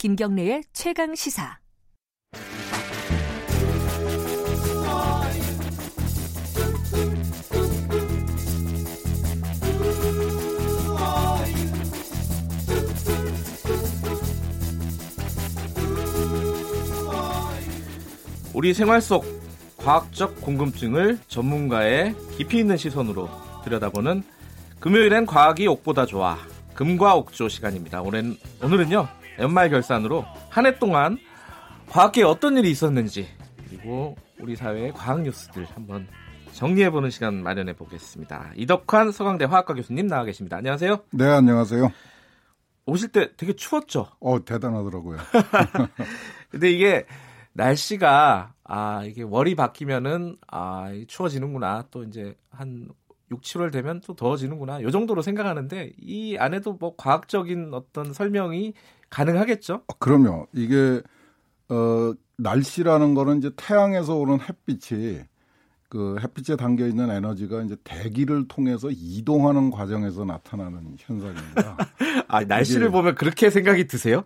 김경래의 최강 시사. 우리 생활 속 과학적 궁금증을 전문가의 깊이 있는 시선으로 들여다보는 금요일엔 과학이 옥보다 좋아 금과 옥조 시간입니다. 오늘, 오늘은요 연말 결산으로 한 해 동안 과학계에 어떤 일이 있었는지 그리고 우리 사회의 과학 뉴스들 한번 정리해보는 시간 마련해 보겠습니다. 이덕환 서강대 화학과 교수님 나와 계십니다. 안녕하세요. 네, 안녕하세요. 오실 때 되게 추웠죠? 어, 대단하더라고요. 근데 이게 날씨가 아 이게 월이 바뀌면은 아 추워지는구나 또 이제 한 6, 7월 되면 또 더워지는구나 요 정도로 생각하는데 이 안에도 뭐 과학적인 어떤 설명이 가능하겠죠? 어, 그럼요. 이게 어 날씨라는 거는 이제 태양에서 오는 햇빛이 그 햇빛에 담겨 있는 에너지가 이제 대기를 통해서 이동하는 과정에서 나타나는 현상입니다. 아 날씨를 보면 그렇게 생각이 드세요?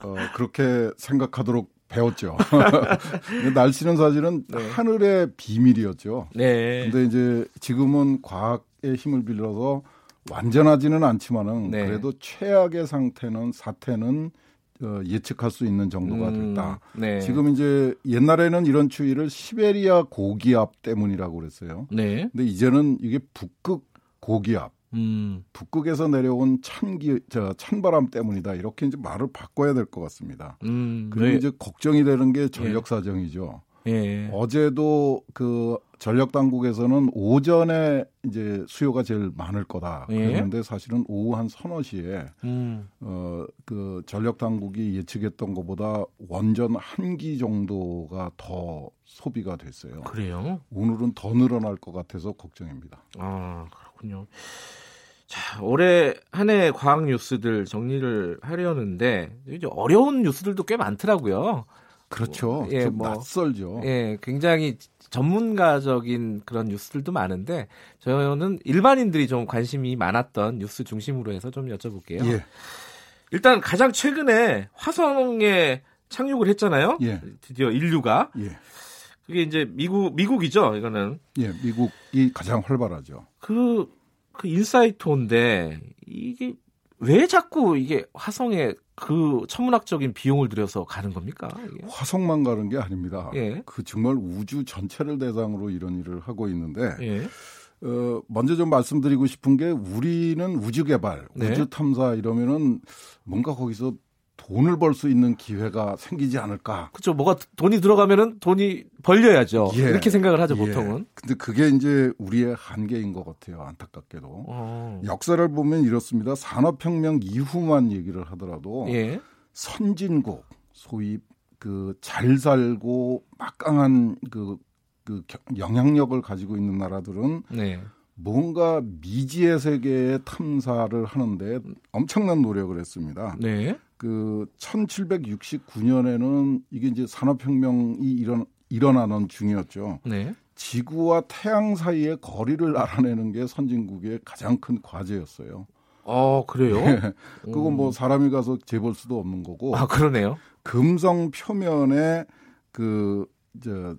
어, 그렇게 생각하도록 배웠죠. 날씨는 사실은 네. 하늘의 비밀이었죠. 네. 근데 이제 지금은 과학의 힘을 빌려서 완전하지는 않지만은 네. 그래도 최악의 상태는 사태는 어, 예측할 수 있는 정도가 음, 됐다. 음, 네. 지금 이제 옛날에는 이런 추위를 시베리아 고기압 때문이라고 그랬어요. 네. 근데 이제는 이게 북극 고기압, 음. 북극에서 내려온 찬기, 저 찬바람 때문이다. 이렇게 이제 말을 바꿔야 될 것 같습니다. 음, 그리고 네. 이제 걱정이 되는 게 전력 사정이죠. 예. 어제도 그 전력 당국에서는 오전에 이제 수요가 제일 많을 거다. 예. 그랬는데 사실은 오후 한 서너 시에 음. 어그 전력 당국이 예측했던 것보다 원전 한 기 정도가 더 소비가 됐어요. 그래요? 오늘은 더 늘어날 것 같아서 걱정입니다. 아 그렇군요. 자, 올해 한 해 과학 뉴스들 정리를 하려는데 이제 어려운 뉴스들도 꽤 많더라고요. 그렇죠. 예, 뭐 낯설죠. 예, 굉장히 전문가적인 그런 뉴스들도 많은데 저는 일반인들이 좀 관심이 많았던 뉴스 중심으로 해서 좀 여쭤볼게요. 예. 일단 가장 최근에 화성에 착륙을 했잖아요. 예. 드디어 인류가. 예. 그게 이제 미국 미국이죠. 이거는. 예, 미국이 가장 활발하죠. 그, 그 인사이트인데 이게 왜 자꾸 이게 화성에 그 천문학적인 비용을 들여서 가는 겁니까? 이게? 화성만 가는 게 아닙니다. 예. 그 정말 우주 전체를 대상으로 이런 일을 하고 있는데 예. 어, 먼저 좀 말씀드리고 싶은 게 우리는 우주 개발, 네. 우주 탐사 이러면은 뭔가 거기서 돈을 벌 수 있는 기회가 생기지 않을까. 그렇죠. 뭐가 돈이 들어가면은 돈이 벌려야죠. 예. 이렇게 생각을 하죠, 예. 보통은. 근데 그게 이제 우리의 한계인 것 같아요. 안타깝게도. 어. 역사를 보면 이렇습니다. 산업혁명 이후만 얘기를 하더라도 예. 선진국, 소위 그 잘 살고 막강한 그, 그 영향력을 가지고 있는 나라들은 네. 뭔가 미지의 세계의 탐사를 하는데 엄청난 노력을 했습니다. 네. 그 1769년에는 이게 이제 산업혁명이 일어나, 일어나는 중이었죠. 네. 지구와 태양 사이의 거리를 알아내는 게 선진국의 가장 큰 과제였어요. 어, 그래요? 네. 그건 뭐 사람이 가서 재볼 수도 없는 거고. 아, 그러네요. 금성 표면에 그, 저,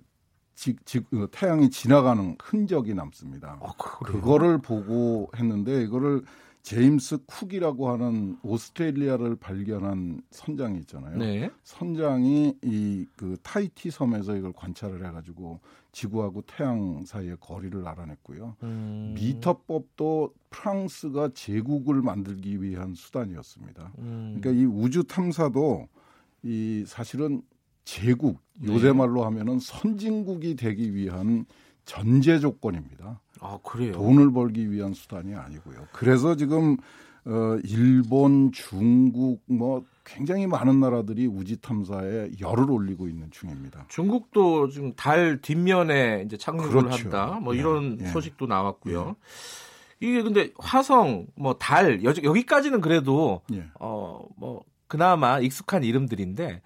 지, 지, 그 태양이 지나가는 흔적이 남습니다. 아, 그거를 보고 했는데 이거를 제임스 쿡이라고 하는 오스트레일리아를 발견한 선장이 있잖아요. 네. 선장이 이 그 타이티 섬에서 이걸 관찰을 해가지고 지구하고 태양 사이의 거리를 알아냈고요. 음. 미터법도 프랑스가 제국을 만들기 위한 수단이었습니다. 음. 그러니까 이 우주 탐사도 이 사실은 제국 요새 네. 말로 하면은 선진국이 되기 위한 전제 조건입니다. 아, 그래요? 돈을 벌기 위한 수단이 아니고요. 그래서 지금 어 일본, 중국 뭐 굉장히 많은 나라들이 우주 탐사에 열을 올리고 있는 중입니다. 중국도 지금 달 뒷면에 이제 착륙을 그렇죠. 한다. 뭐 예, 이런 예. 소식도 나왔고요. 예. 이게 근데 화성, 뭐 달 여기까지는 그래도 예. 어뭐 그나마 익숙한 이름들인데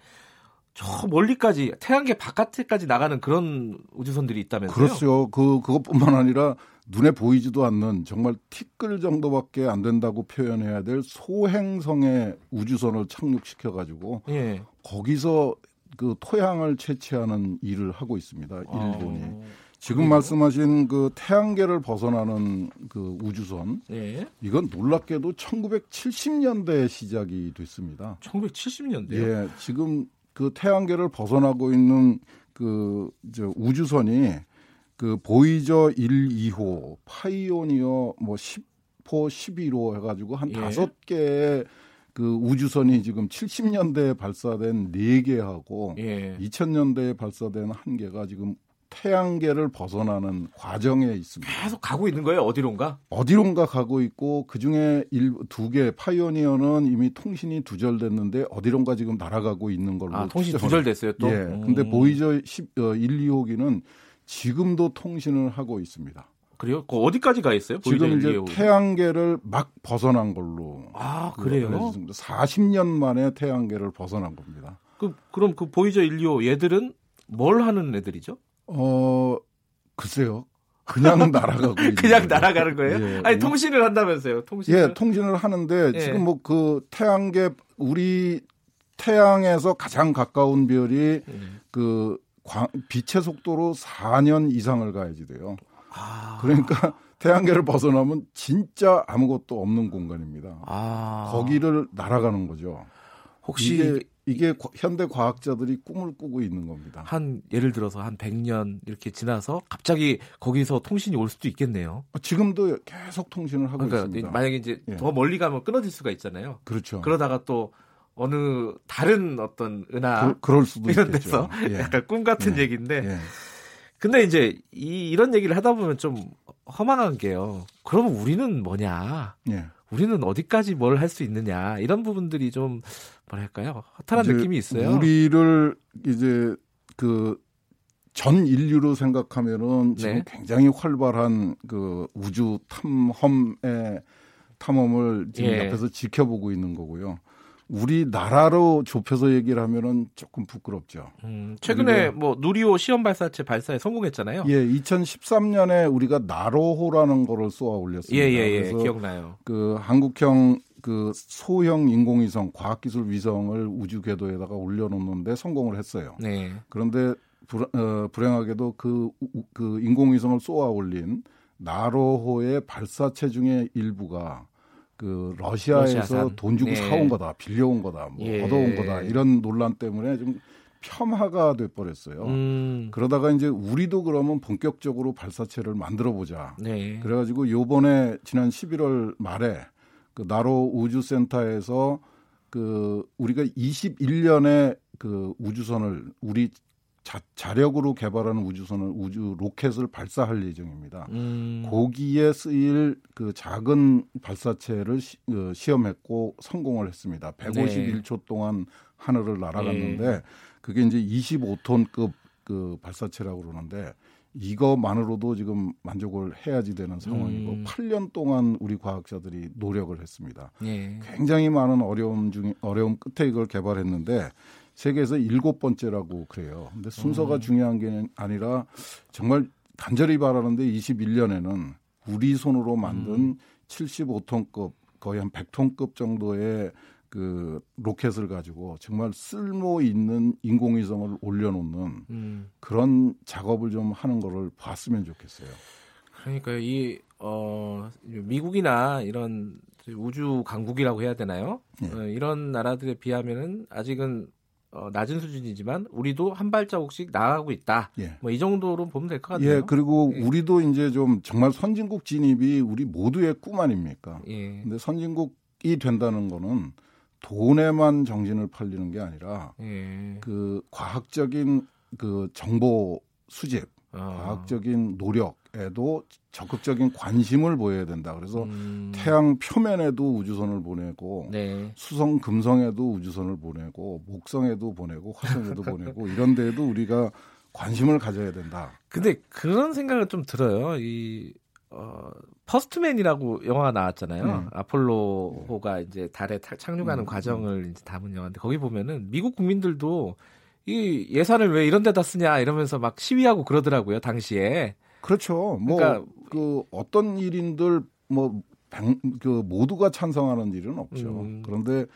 저 멀리까지 태양계 바깥에까지 나가는 그런 우주선들이 있다면서요? 그렇죠. 그 그것뿐만 아니라 눈에 보이지도 않는 정말 티끌 정도밖에 안 된다고 표현해야 될 소행성의 우주선을 착륙시켜 가지고 예. 거기서 그 토양을 채취하는 일을 하고 있습니다. 일본이. 어... 지금? 말씀하신 그 태양계를 벗어나는 그 우주선 예. 이건 놀랍게도 1970년대에 시작이 됐습니다. 1970년대요? 예, 지금 그 태양계를 벗어나고 있는 그저 우주선이 그 보이저 1, 2호, 파이오니어 뭐 10호, 11호 해가지고 한 예. 다섯 예. 개의 그 우주선이 지금 70년대에 발사된 4개하고 예. 2000년대에 발사된 1개가 지금 태양계를 벗어나는 과정에 있습니다. 계속 가고 있는 거예요? 어디론가? 어디론가 가고 있고 그 중에 두개 파이오니어는 이미 통신이 두절됐는데 어디론가 지금 날아가고 있는 걸로. 아, 통신 두절됐어요 또? 예. 근데 음. 보이저 10, 어, 1, 2호기는 지금도 통신을 하고 있습니다. 그래요? 그 어디까지 가 있어요? 지금 이제 태양계를 막 벗어난 걸로. 아, 그래요? 40년 만에 태양계를 벗어난 겁니다. 그, 그럼 그 보이저 1, 2호 얘들은 뭘 하는 애들이죠? 어, 글쎄요. 그냥 날아가고 그냥 날아가는 거예요? 예. 아니 통신을 한다면서요? 통신 예, 통신을 하는데 예. 지금 뭐 그 태양계 우리 태양에서 가장 가까운 별이 예. 그 광, 빛의 속도로 4년 이상을 가야지 돼요. 아. 그러니까 태양계를 벗어나면 진짜 아무것도 없는 공간입니다. 아. 거기를 날아가는 거죠. 혹시 이게, 현대 과학자들이 꿈을 꾸고 있는 겁니다. 한 예를 들어서 한 100년 이렇게 지나서 갑자기 거기서 통신이 올 수도 있겠네요. 지금도 계속 통신을 하고 그러니까 있습니다. 만약에 이제 예. 더 멀리 가면 끊어질 수가 있잖아요. 그렇죠. 그러다가 또 어느 다른 어떤 은하 그, 럴 수도 이런 있겠죠. 데서 예. 약간 꿈 같은 예. 얘기인데 예. 근데 이제 이, 이런 얘기를 하다 보면 좀 허망한 게요. 그러면 우리는 뭐냐? 예. 우리는 어디까지 뭘 할 수 있느냐? 이런 부분들이 좀 뭐랄까요? 허탈한 느낌이 있어요. 우리를 이제 그 전 인류로 생각하면은 지금 네. 굉장히 활발한 그 우주 탐험의 탐험을 지금 예. 옆에서 지켜보고 있는 거고요. 우리나라로 좁혀서 얘기를 하면은 조금 부끄럽죠. 음, 최근에 뭐 누리호 시험 발사체 발사에 성공했잖아요. 예, 2013년에 우리가 나로호라는 거를 쏘아 올렸습니다. 예, 예, 예. 기억나요. 그 한국형 그 소형 인공위성 과학기술 위성을 우주 궤도에다가 올려놓는데 성공을 했어요. 네. 그런데 불, 어, 불행하게도 그, 그 인공위성을 쏘아 올린 나로호의 발사 체 중에 일부가 그 러시아에서 러시아산. 돈 주고 네. 사온 거다, 빌려온 거다, 뭐 예. 얻어온 거다 이런 논란 때문에 좀 폄하가 돼 버렸어요. 음. 그러다가 이제 우리도 그러면 본격적으로 발사체를 만들어 보자. 네. 그래가지고 요번에 지난 11월 말에 그 나로 우주센터에서 그 우리가 21년에 그 우주선을 우리 자, 자력으로 개발하는 우주선을 우주 로켓을 발사할 예정입니다. 음. 거기에 쓰일 그 작은 발사체를 시, 어, 시험했고 성공을 했습니다. 151초 네. 동안 하늘을 날아갔는데 네. 그게 이제 25톤급 그 발사체라고 그러는데 이거만으로도 지금 만족을 해야지 되는 상황이고 음. 8년 동안 우리 과학자들이 노력을 했습니다. 네. 굉장히 많은 어려움 중에 어려움 끝에 이걸 개발했는데 세계에서 일곱 번째라고 그래요. 근데 순서가 음. 중요한 게 아니라 정말 간절히 바라는데 21년에는 우리 손으로 만든 음. 75톤급 거의 한 100톤급 정도의 그 로켓을 가지고 정말 쓸모 있는 인공위성을 올려놓는 음. 그런 작업을 좀 하는 거를 봤으면 좋겠어요. 그러니까 이 어, 미국이나 이런 우주 강국이라고 해야 되나요? 네. 어, 이런 나라들에 비하면은 아직은 어, 낮은 수준이지만 우리도 한 발자국씩 나아가고 있다. 예. 뭐이 정도로 보면 될 것 같아요. 예, 그리고 예. 우리도 이제 좀 정말 선진국 진입이 우리 모두의 꿈 아닙니까? 예. 근데 선진국이 된다는 거는 돈에만 정신을 팔리는 게 아니라 예. 그 과학적인 그 정보 수집, 어. 과학적인 노력, 에도 적극적인 관심을 보여야 된다. 그래서 음. 태양 표면에도 우주선을 보내고 네. 수성 금성에도 우주선을 보내고 목성에도 보내고 화성에도 보내고 이런 데에도 우리가 관심을 가져야 된다. 근데 그런 생각을 좀 들어요. 이 어, First Man이라고 영화가 나왔잖아요. 음. 아폴로호가 이제 달에 착륙하는 음. 과정을 이제 담은 영화인데 거기 보면은 미국 국민들도 이 예산을 왜 이런 데다 쓰냐 이러면서 막 시위하고 그러더라고요 당시에. 그렇죠. 뭐 그러니까 그 어떤 일인들 뭐그 모두가 찬성하는 일은 없죠. 음. 그런데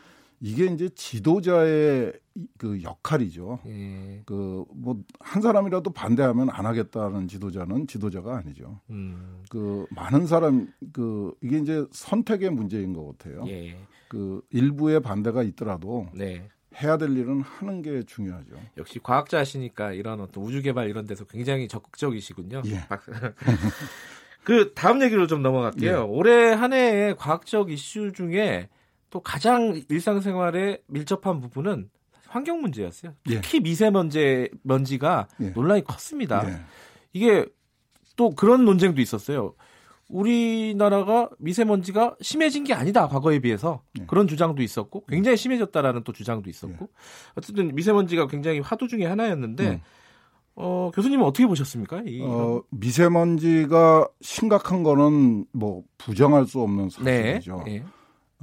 이게 이제 지도자의 그 역할이죠. 예. 그뭐 한 사람이라도 반대하면 안 하겠다는 지도자는 지도자가 아니죠. 음. 그 많은 사람 그 이게 이제 선택의 문제인 것 같아요. 예. 그 일부의 반대가 있더라도 네. 해야 될 일은 하는 게 중요하죠. 역시 과학자시니까 이런 어떤 우주 개발 이런 데서 굉장히 적극적이시군요. 예. 그 다음 얘기로 좀 넘어갈게요. 예. 올해 한 해의 과학적 이슈 중에 또 가장 일상생활에 밀접한 부분은 환경 문제였어요. 예. 특히 예. 미세먼지 먼지가 예. 논란이 컸습니다. 예. 이게 또 그런 논쟁도 있었어요. 우리나라가 미세먼지가 심해진 게 아니다 과거에 비해서 네. 그런 주장도 있었고 굉장히 심해졌다라는 또 주장도 있었고 네. 어쨌든 미세먼지가 굉장히 화두 중의 하나였는데 네. 어, 교수님은 어떻게 보셨습니까? 이, 어, 미세먼지가 심각한 거는 뭐 부정할 수 없는 사실이죠. 네. 네.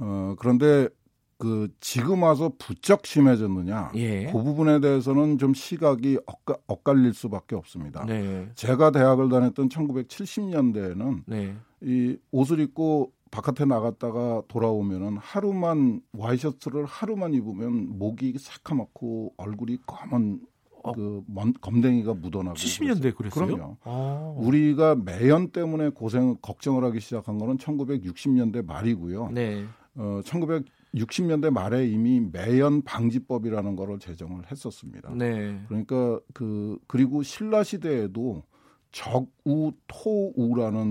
어, 그런데 그 지금 와서 부쩍 심해졌느냐 예. 그 부분에 대해서는 좀 시각이 엇가, 엇갈릴 수밖에 없습니다. 네. 제가 대학을 다녔던 1970년대에는 네. 이 옷을 입고 바깥에 나갔다가 돌아오면은 하루만 와이셔츠를 하루만 입으면 목이 새카맣고 얼굴이 검은 어. 그 먼, 검댕이가 묻어나고 70년대 그랬어요. 그럼요. 아. 우리가 매연 때문에 고생 걱정을 하기 시작한 거는 1960년대 말이고요. 네. 어, 1960년대 말에 이미 매연 방지법이라는 거를 제정을 했었습니다. 네. 그러니까 그 그리고 신라 시대에도 적우토우라는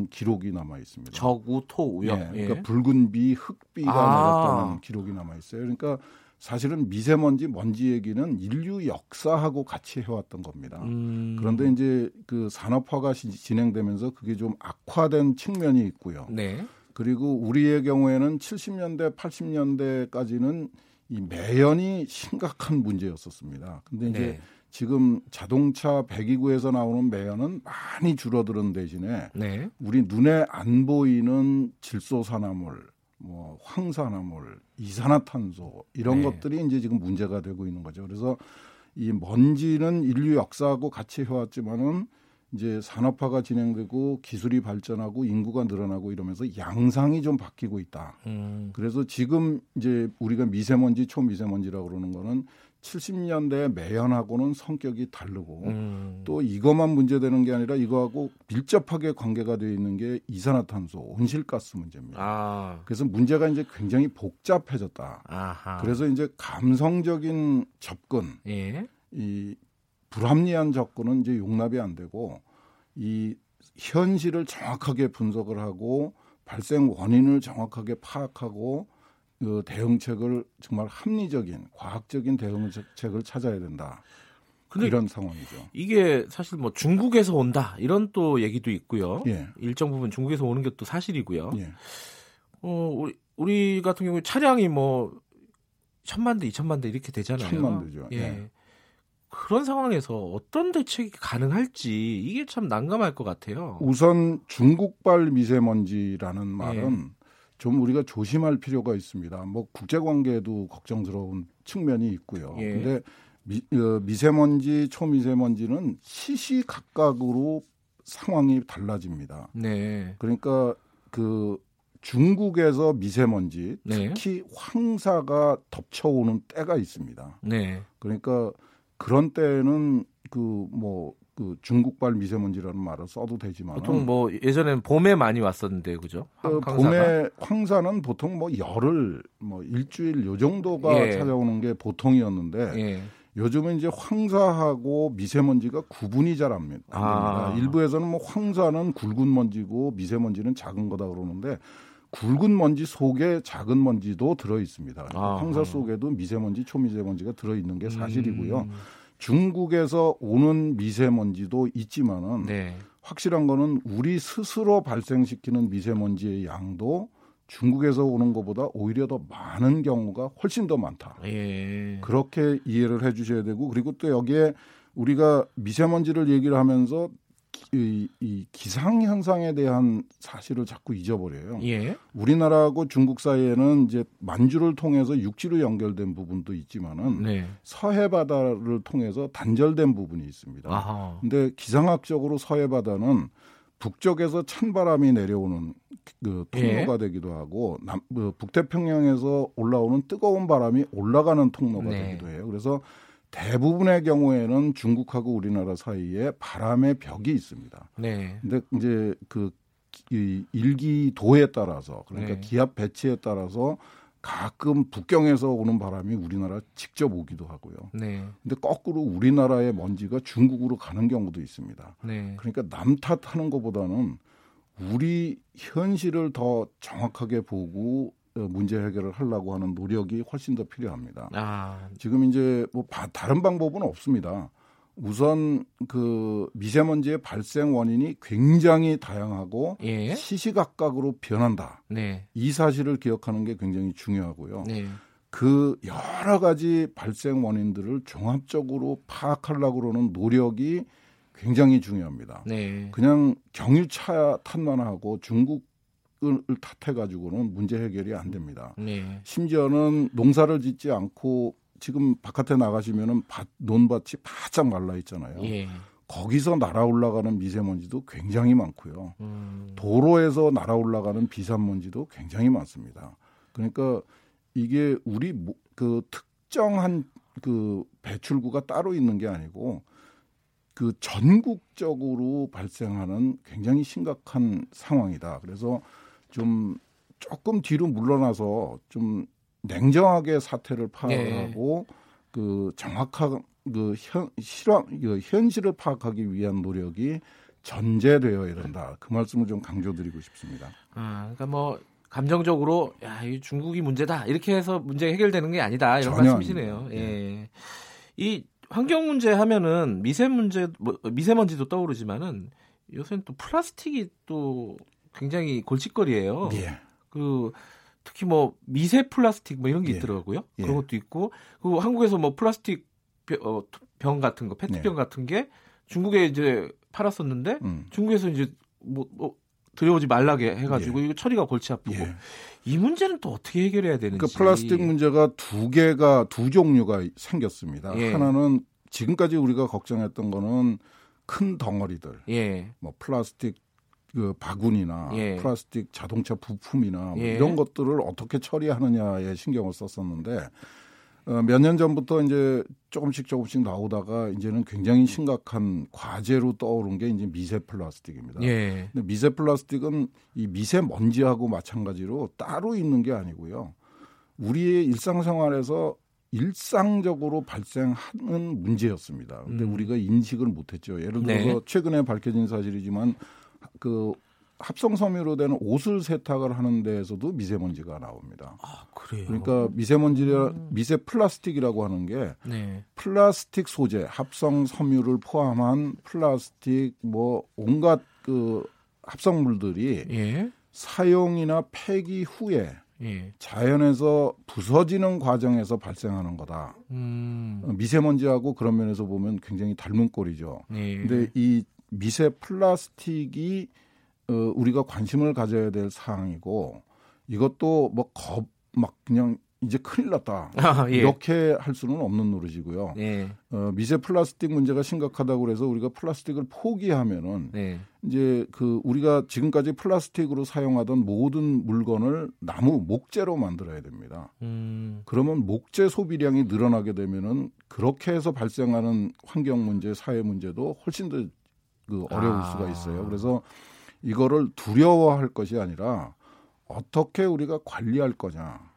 기록이 남아 있습니다. 적우토우요. 네, 그러니까 예. 붉은 비, 흑비가 아. 내렸다는 기록이 남아 있어요. 그러니까 사실은 미세먼지, 먼지 얘기는 인류 역사하고 같이 해왔던 겁니다. 음. 그런데 이제 그 산업화가 진행되면서 그게 좀 악화된 측면이 있고요. 네. 그리고 우리의 경우에는 70년대, 80년대까지는 이 매연이 심각한 문제였었습니다. 근데 이제 네. 지금 자동차 배기구에서 나오는 매연은 많이 줄어드는 대신에 네. 우리 눈에 안 보이는 질소산화물, 뭐 황산화물, 이산화탄소 이런 네. 것들이 이제 지금 문제가 되고 있는 거죠. 그래서 이 먼지는 인류 역사하고 같이 해왔지만은 이제 산업화가 진행되고 기술이 발전하고 인구가 늘어나고 이러면서 양상이 좀 바뀌고 있다. 음. 그래서 지금 이제 우리가 미세먼지, 초미세먼지라고 그러는 거는 70년대 매연하고는 성격이 다르고 음. 또 이것만 문제되는 게 아니라 이거하고 밀접하게 관계가 되어 있는 게 이산화탄소, 온실가스 문제입니다. 아. 그래서 문제가 이제 굉장히 복잡해졌다. 아하. 그래서 이제 감성적인 접근, 예. 이 불합리한 접근은 이제 용납이 안 되고 이 현실을 정확하게 분석을 하고 발생 원인을 정확하게 파악하고 그 대응책을 정말 합리적인 과학적인 대응책을 찾아야 된다. 근데 이런 상황이죠. 이게 사실 뭐 중국에서 온다 이런 또 얘기도 있고요. 예. 일정 부분 중국에서 오는 게 또 사실이고요. 예. 어 우리 우리 같은 경우에 차량이 뭐 천만 대, 이천만 대 이렇게 되잖아요. 천만 대죠. 예. 예. 그런 상황에서 어떤 대책이 가능할지 이게 참 난감할 것 같아요. 우선 중국발 미세먼지라는 말은 예. 좀 우리가 조심할 필요가 있습니다. 뭐 국제 관계에도 걱정스러운 측면이 있고요. 예. 근데 미, 어, 미세먼지, 초미세먼지는 시시각각으로 상황이 달라집니다. 네. 그러니까 그 중국에서 미세먼지, 네. 특히 황사가 덮쳐오는 때가 있습니다. 네. 그러니까 그런 때는 그뭐 그 중국발 미세먼지라는 말을 써도 되지만 보통 뭐 예전에는 봄에 많이 왔었는데 그죠? 황, 그 봄에 황사는 보통 뭐 열흘 뭐 일주일 요 정도가 예. 찾아오는 게 보통이었는데 예. 요즘은 이제 황사하고 미세먼지가 구분이 잘 안 됩니다. 아. 일부에서는 뭐 황사는 굵은 먼지고 미세먼지는 작은 거다 그러는데 굵은 먼지 속에 작은 먼지도 들어 있습니다. 아, 황사 속에도 미세먼지, 초미세먼지가 들어 있는 게 사실이고요. 음. 중국에서 오는 미세먼지도 있지만은 네. 확실한 거는 우리 스스로 발생시키는 미세먼지의 양도 중국에서 오는 것보다 오히려 더 많은 경우가 훨씬 더 많다. 예. 그렇게 이해를 해 주셔야 되고 그리고 또 여기에 우리가 미세먼지를 얘기를 하면서 이, 이 기상 현상에 대한 사실을 자꾸 잊어버려요. 예. 우리나라하고 중국 사이에는 이제 만주를 통해서 육지로 연결된 부분도 있지만은 네. 서해 바다를 통해서 단절된 부분이 있습니다. 아하. 근데 기상학적으로 서해 바다는 북쪽에서 찬 바람이 내려오는 그 통로가 예. 되기도 하고 남, 그 북태평양에서 올라오는 뜨거운 바람이 올라가는 통로가 네. 되기도 해요. 그래서 대부분의 경우에는 중국하고 우리나라 사이에 바람의 벽이 있습니다. 네. 근데 이제 그 일기도에 따라서 그러니까 네. 기압 배치에 따라서 가끔 북경에서 오는 바람이 우리나라 직접 오기도 하고요. 네. 근데 거꾸로 우리나라의 먼지가 중국으로 가는 경우도 있습니다. 네. 그러니까 남 탓하는 것보다는 우리 현실을 더 정확하게 보고 어, 문제 해결을 하려고 하는 노력이 훨씬 더 필요합니다. 아. 지금 이제 뭐 다른 방법은 없습니다. 우선 그 미세먼지의 발생 원인이 굉장히 다양하고 예. 시시각각으로 변한다. 네. 이 사실을 기억하는 게 굉장히 중요하고요. 네. 그 여러 가지 발생 원인들을 종합적으로 파악하려고 그러는 노력이 굉장히 중요합니다. 네. 그냥 경유차 탓만 하고 중국 을 탓해 가지고는 문제 해결이 안 됩니다. 네. 심지어는 농사를 짓지 않고 지금 바깥에 나가시면은 밭, 논밭이 바짝 말라 있잖아요. 예. 거기서 날아 올라가는 미세먼지도 굉장히 많고요. 음. 도로에서 날아 올라가는 비산먼지도 굉장히 많습니다. 그러니까 이게 우리 그 특정한 그 배출구가 따로 있는 게 아니고 그 전국적으로 발생하는 굉장히 심각한 상황이다. 그래서 좀 조금 뒤로 물러나서 좀 냉정하게 사태를 파악하고 네. 그 정확한 그 현, 실황, 그 현실을 파악하기 위한 노력이 전제되어야 된다. 그 말씀을 좀 강조드리고 싶습니다. 아, 그러니까 뭐 감정적으로 야, 이 중국이 문제다 이렇게 해서 문제 해결되는 게 아니다 이런 말씀이시네요. 예. 예. 이 환경 문제 하면은 미세 문제 뭐 미세먼지도 떠오르지만은 요새는 또 플라스틱이 또 굉장히 골칫거리예요. 예. 그 특히 뭐 미세 플라스틱 뭐 이런 게 예. 있더라고요. 예. 그런 것도 있고 그리고 한국에서 뭐 플라스틱 어, 병 같은 거 페트병 네. 같은 게 중국에 이제 팔았었는데 음. 중국에서 이제 뭐, 뭐 들여오지 말라게 해가지고 예. 이거 처리가 골치 아프고 예. 이 문제는 또 어떻게 해결해야 되는지. 그 플라스틱 문제가 두 개가 두 종류가 생겼습니다. 예. 하나는 지금까지 우리가 걱정했던 거는 큰 덩어리들, 예. 뭐 플라스틱 그 바구니나 예. 플라스틱 자동차 부품이나 뭐 예. 이런 것들을 어떻게 처리하느냐에 신경을 썼었는데 어, 몇 년 전부터 이제 조금씩 조금씩 나오다가 이제는 굉장히 심각한 과제로 떠오른 게 이제 미세 플라스틱입니다. 예. 근데 미세 플라스틱은 이 미세 먼지하고 마찬가지로 따로 있는 게 아니고요. 우리의 일상생활에서 일상적으로 발생하는 문제였습니다. 근데 음. 우리가 인식을 못했죠. 예를 들어서 네. 최근에 밝혀진 사실이지만 그 합성 섬유로 되는 옷을 세탁을 하는 데에서도 미세먼지가 나옵니다. 아, 그래요? 그러니까 미세먼지라 음. 미세 플라스틱이라고 하는 게 네. 플라스틱 소재, 합성 섬유를 포함한 플라스틱 뭐 온갖 그 합성물들이 예. 사용이나 폐기 후에 예. 자연에서 부서지는 과정에서 발생하는 거다. 음. 미세먼지하고 그런 면에서 보면 굉장히 닮은 꼴이죠. 예. 근데 이 미세 플라스틱이 어, 우리가 관심을 가져야 될 사항이고 이것도 뭐 겁 막 그냥 이제 큰일 났다 아, 예. 이렇게 할 수는 없는 노릇이고요. 예. 어, 미세 플라스틱 문제가 심각하다고 그래서 우리가 플라스틱을 포기하면은 예. 이제 그 우리가 지금까지 플라스틱으로 사용하던 모든 물건을 나무 목재로 만들어야 됩니다. 음. 그러면 목재 소비량이 늘어나게 되면은 그렇게 해서 발생하는 환경 문제, 사회 문제도 훨씬 더 그 어려울 아. 수가 있어요. 그래서 이거를 두려워할 것이 아니라 어떻게 우리가 관리할 거냐.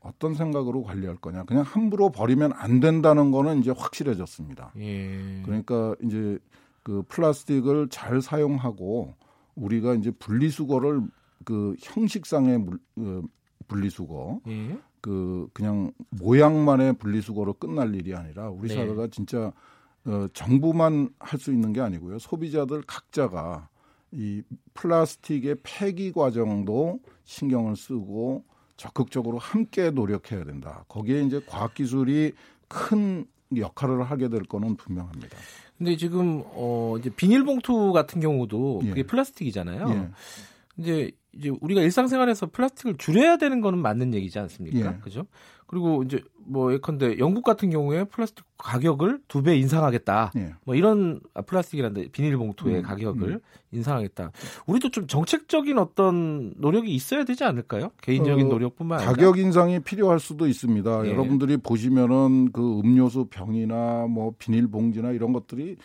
어떤 생각으로 관리할 거냐. 그냥 함부로 버리면 안 된다는 거는 이제 확실해졌습니다. 예. 그러니까 이제 그 플라스틱을 잘 사용하고 우리가 이제 분리수거를 그 형식상의 물, 그 분리수거 예. 그 그냥 모양만의 분리수거로 끝날 일이 아니라 우리 네. 사회가 진짜 어, 정부만 할 수 있는 게 아니고요. 소비자들 각자가 이 플라스틱의 폐기 과정도 신경을 쓰고 적극적으로 함께 노력해야 된다. 거기에 이제 과학 기술이 큰 역할을 하게 될 거는 분명합니다. 근데 지금 어 이제 비닐봉투 같은 경우도 그게 예. 플라스틱이잖아요. 예. 이제 이제 우리가 일상생활에서 플라스틱을 줄여야 되는 거는 맞는 얘기지 않습니까? 예. 그죠? 그리고 이제 뭐 예컨대 영국 같은 경우에 플라스틱 가격을 두 배 인상하겠다. 예. 뭐 이런 아, 플라스틱이란데 비닐봉투의 음, 가격을 음. 인상하겠다. 우리도 좀 정책적인 어떤 노력이 있어야 되지 않을까요? 개인적인 어, 노력뿐만 아니라 가격 인상이 필요할 수도 있습니다. 예. 여러분들이 보시면은 그 음료수 병이나 뭐 비닐봉지나 이런 것들이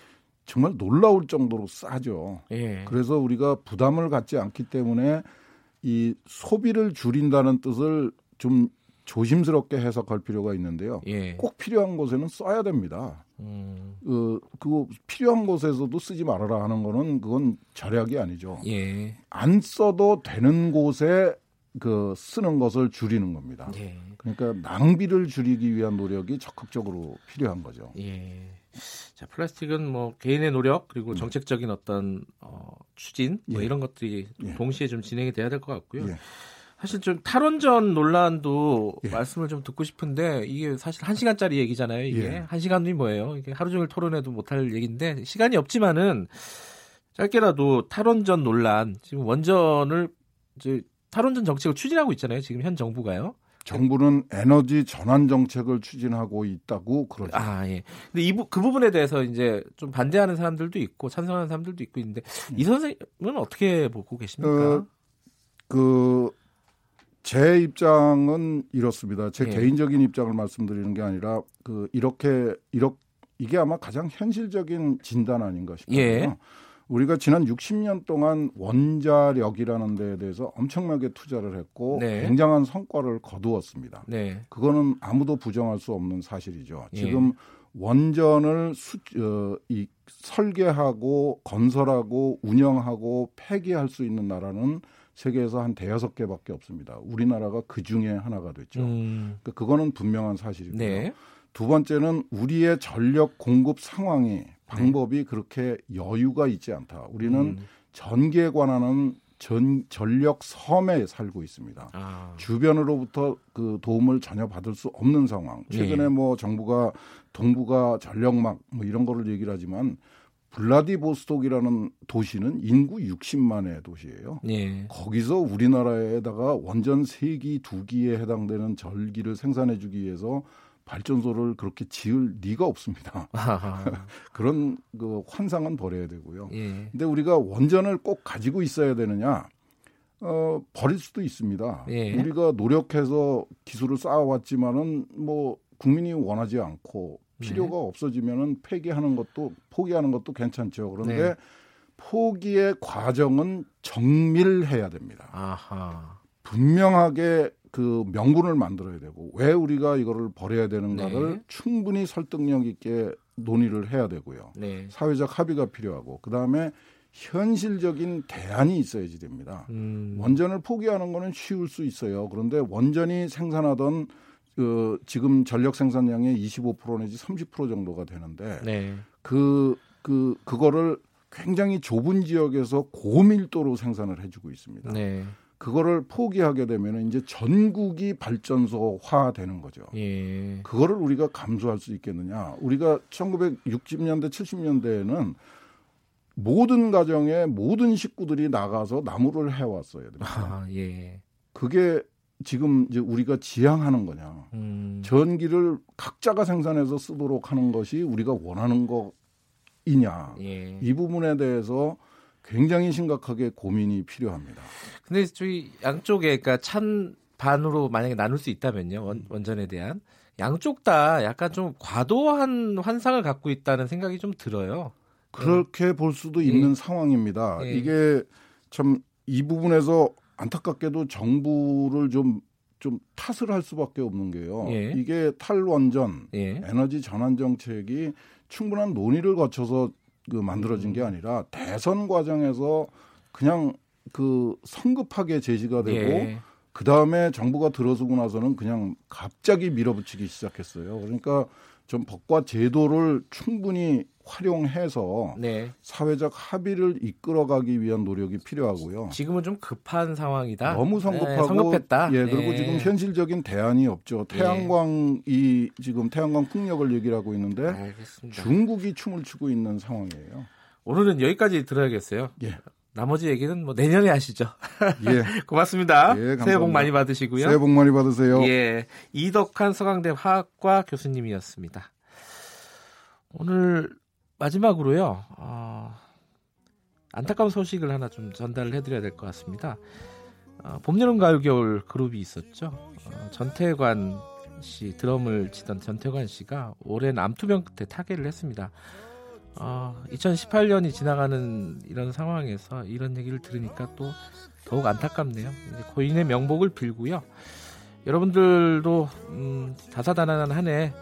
정말 놀라울 정도로 싸죠. 예. 그래서 우리가 부담을 갖지 않기 때문에 이 소비를 줄인다는 뜻을 좀 조심스럽게 해석할 필요가 있는데요. 예. 꼭 필요한 곳에는 써야 됩니다. 음. 그, 그 필요한 곳에서도 쓰지 말아라 하는 거는 그건 절약이 아니죠. 예. 안 써도 되는 곳에 그 쓰는 것을 줄이는 겁니다. 예. 그러니까 낭비를 줄이기 위한 노력이 적극적으로 필요한 거죠. 예. 자, 플라스틱은 뭐 개인의 노력 그리고 네. 정책적인 어떤 어, 추진 뭐 예. 이런 것들이 예. 동시에 좀 진행이 돼야 될 것 같고요. 예. 사실 좀 탈원전 논란도 예. 말씀을 좀 듣고 싶은데 이게 사실 한 시간짜리 얘기잖아요. 이게 예. 한 시간이 뭐예요? 이게 하루 종일 토론해도 못할 얘기인데 시간이 없지만은 짧게라도 탈원전 논란 지금 원전을 이제 탈원전 정책을 추진하고 있잖아요. 지금 현 정부가요. 정부는 에너지 전환 정책을 추진하고 있다고 그러죠. 아, 예. 근데 이, 부, 그 부분에 대해서 이제 좀 반대하는 사람들도 있고 찬성하는 사람들도 있고 있는데 이 선생님은 어떻게 보고 계십니까? 어, 그 제 입장은 이렇습니다. 제 예. 개인적인 입장을 말씀드리는 게 아니라 그 이렇게 이렇게 이게 아마 가장 현실적인 진단 아닌가 싶어요. 예. 우리가 지난 60년 동안 원자력이라는 데에 대해서 엄청나게 투자를 했고 네. 굉장한 성과를 거두었습니다. 네. 그거는 아무도 부정할 수 없는 사실이죠. 예. 지금 원전을 수, 어, 이 설계하고 건설하고 운영하고 폐기할 수 있는 나라는 세계에서 한 대여섯 개밖에 없습니다. 우리나라가 그 중에 하나가 됐죠. 음. 그러니까 그거는 분명한 사실이고요. 네. 두 번째는 우리의 전력 공급 상황이 방법이 네. 그렇게 여유가 있지 않다. 우리는 음. 전기에 관한 전 전력 섬에 살고 있습니다. 아. 주변으로부터 그 도움을 전혀 받을 수 없는 상황. 최근에 네. 뭐 정부가 동부가 전력막 뭐 이런 거를 얘기를 하지만 블라디보스톡이라는 도시는 인구 60만의 도시예요. 예. 거기서 우리나라에다가 원전 3기, 2기에 해당되는 전기를 생산해 주기 위해서 발전소를 그렇게 지을 리가 없습니다. 그런 그 환상은 버려야 되고요. 예. 근데 우리가 원전을 꼭 가지고 있어야 되느냐? 어, 버릴 수도 있습니다. 예. 우리가 노력해서 기술을 쌓아왔지만은 뭐 국민이 원하지 않고 필요가 네. 없어지면은 폐기하는 것도 포기하는 것도 괜찮죠. 그런데 네. 포기의 과정은 정밀해야 됩니다. 아하. 분명하게 그 명분을 만들어야 되고 왜 우리가 이거를 버려야 되는가를 네. 충분히 설득력 있게 논의를 해야 되고요. 네. 사회적 합의가 필요하고 그 다음에 현실적인 대안이 있어야지 됩니다. 음. 원전을 포기하는 거는 쉬울 수 있어요. 그런데 원전이 생산하던 그 지금 전력 생산량의 25% 내지 30% 정도가 되는데 네. 그, 그, 그거를 굉장히 좁은 지역에서 고밀도로 생산을 해주고 있습니다. 네. 그거를 포기하게 되면 이제 전국이 발전소화 되는 거죠. 예. 그거를 우리가 감수할 수 있겠느냐. 우리가 1960년대, 70년대에는 모든 가정에 모든 식구들이 나가서 나무를 해왔어요. 아, 예. 그게 지금 이제 우리가 지향하는 거냐. 음. 전기를 각자가 생산해서 쓰도록 하는 것이 우리가 원하는 거이냐. 예. 이 부분에 대해서 굉장히 심각하게 고민이 필요합니다. 근데 저희 양쪽에 그러니까 찬 반으로 만약에 나눌 수 있다면요. 원, 원전에 대한 양쪽 다 약간 좀 과도한 환상을 갖고 있다는 생각이 좀 들어요. 그렇게 볼 수도 있는 예. 상황입니다. 예. 이게 참 이 부분에서 안타깝게도 정부를 좀, 좀 탓을 할 수밖에 없는 게요. 예. 이게 탈원전, 예. 에너지 전환 정책이 충분한 논의를 거쳐서 그 만들어진 게 아니라 대선 과정에서 그냥 그 성급하게 제시가 되고 예. 그 다음에 정부가 들어서고 나서는 그냥 갑자기 밀어붙이기 시작했어요. 그러니까 좀 법과 제도를 충분히 활용해서 네. 사회적 합의를 이끌어가기 위한 노력이 필요하고요. 지금은 좀 급한 상황이다. 너무 성급하고 네, 성급했다. 예, 그리고 네. 지금 현실적인 대안이 없죠. 네. 태양광이 지금 태양광 풍력을 얘기를 하고 있는데 알겠습니다. 중국이 춤을 추고 있는 상황이에요. 오늘은 여기까지 들어야겠어요. 예. 나머지 얘기는 뭐 내년에 하시죠. 예. 고맙습니다. 예, 새해 복 많이 받으시고요. 새해 복 많이 받으세요. 예. 이덕한 서강대 화학과 교수님이었습니다. 오늘 마지막으로요. 어, 안타까운 소식을 하나 좀 전달을 해드려야 될 것 같습니다. 어, 봄, 여름, 가을, 겨울 그룹이 있었죠. 어, 전태관 씨 드럼을 치던 전태관 씨가 올해 암투병 끝에 타계를 했습니다. 어, 2018년이 지나가는 이런 상황에서 이런 얘기를 들으니까 또 더욱 안타깝네요. 고인의 명복을 빌고요. 여러분들도 음, 다사다난한 한해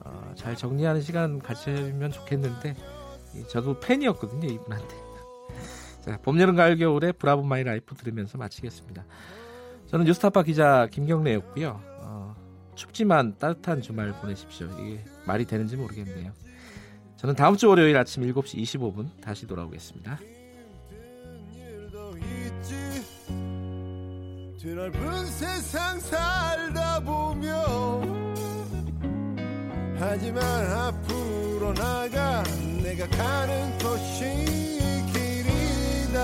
어, 잘 정리하는 시간 가지면 좋겠는데 저도 팬이었거든요 이분한테. 자, 봄, 여름, 가을, 겨울의 Bravo My Life 들으면서 마치겠습니다. 저는 뉴스타파 기자 김경래였고요. 어, 춥지만 따뜻한 주말 보내십시오. 이게 말이 되는지 모르겠네요. 저는 다음 주 월요일 아침 7시 25분 다시 돌아오겠습니다. 드넓은 세상 살다 보면 하지만 앞으로 나가 내가 가는 곳이 길이다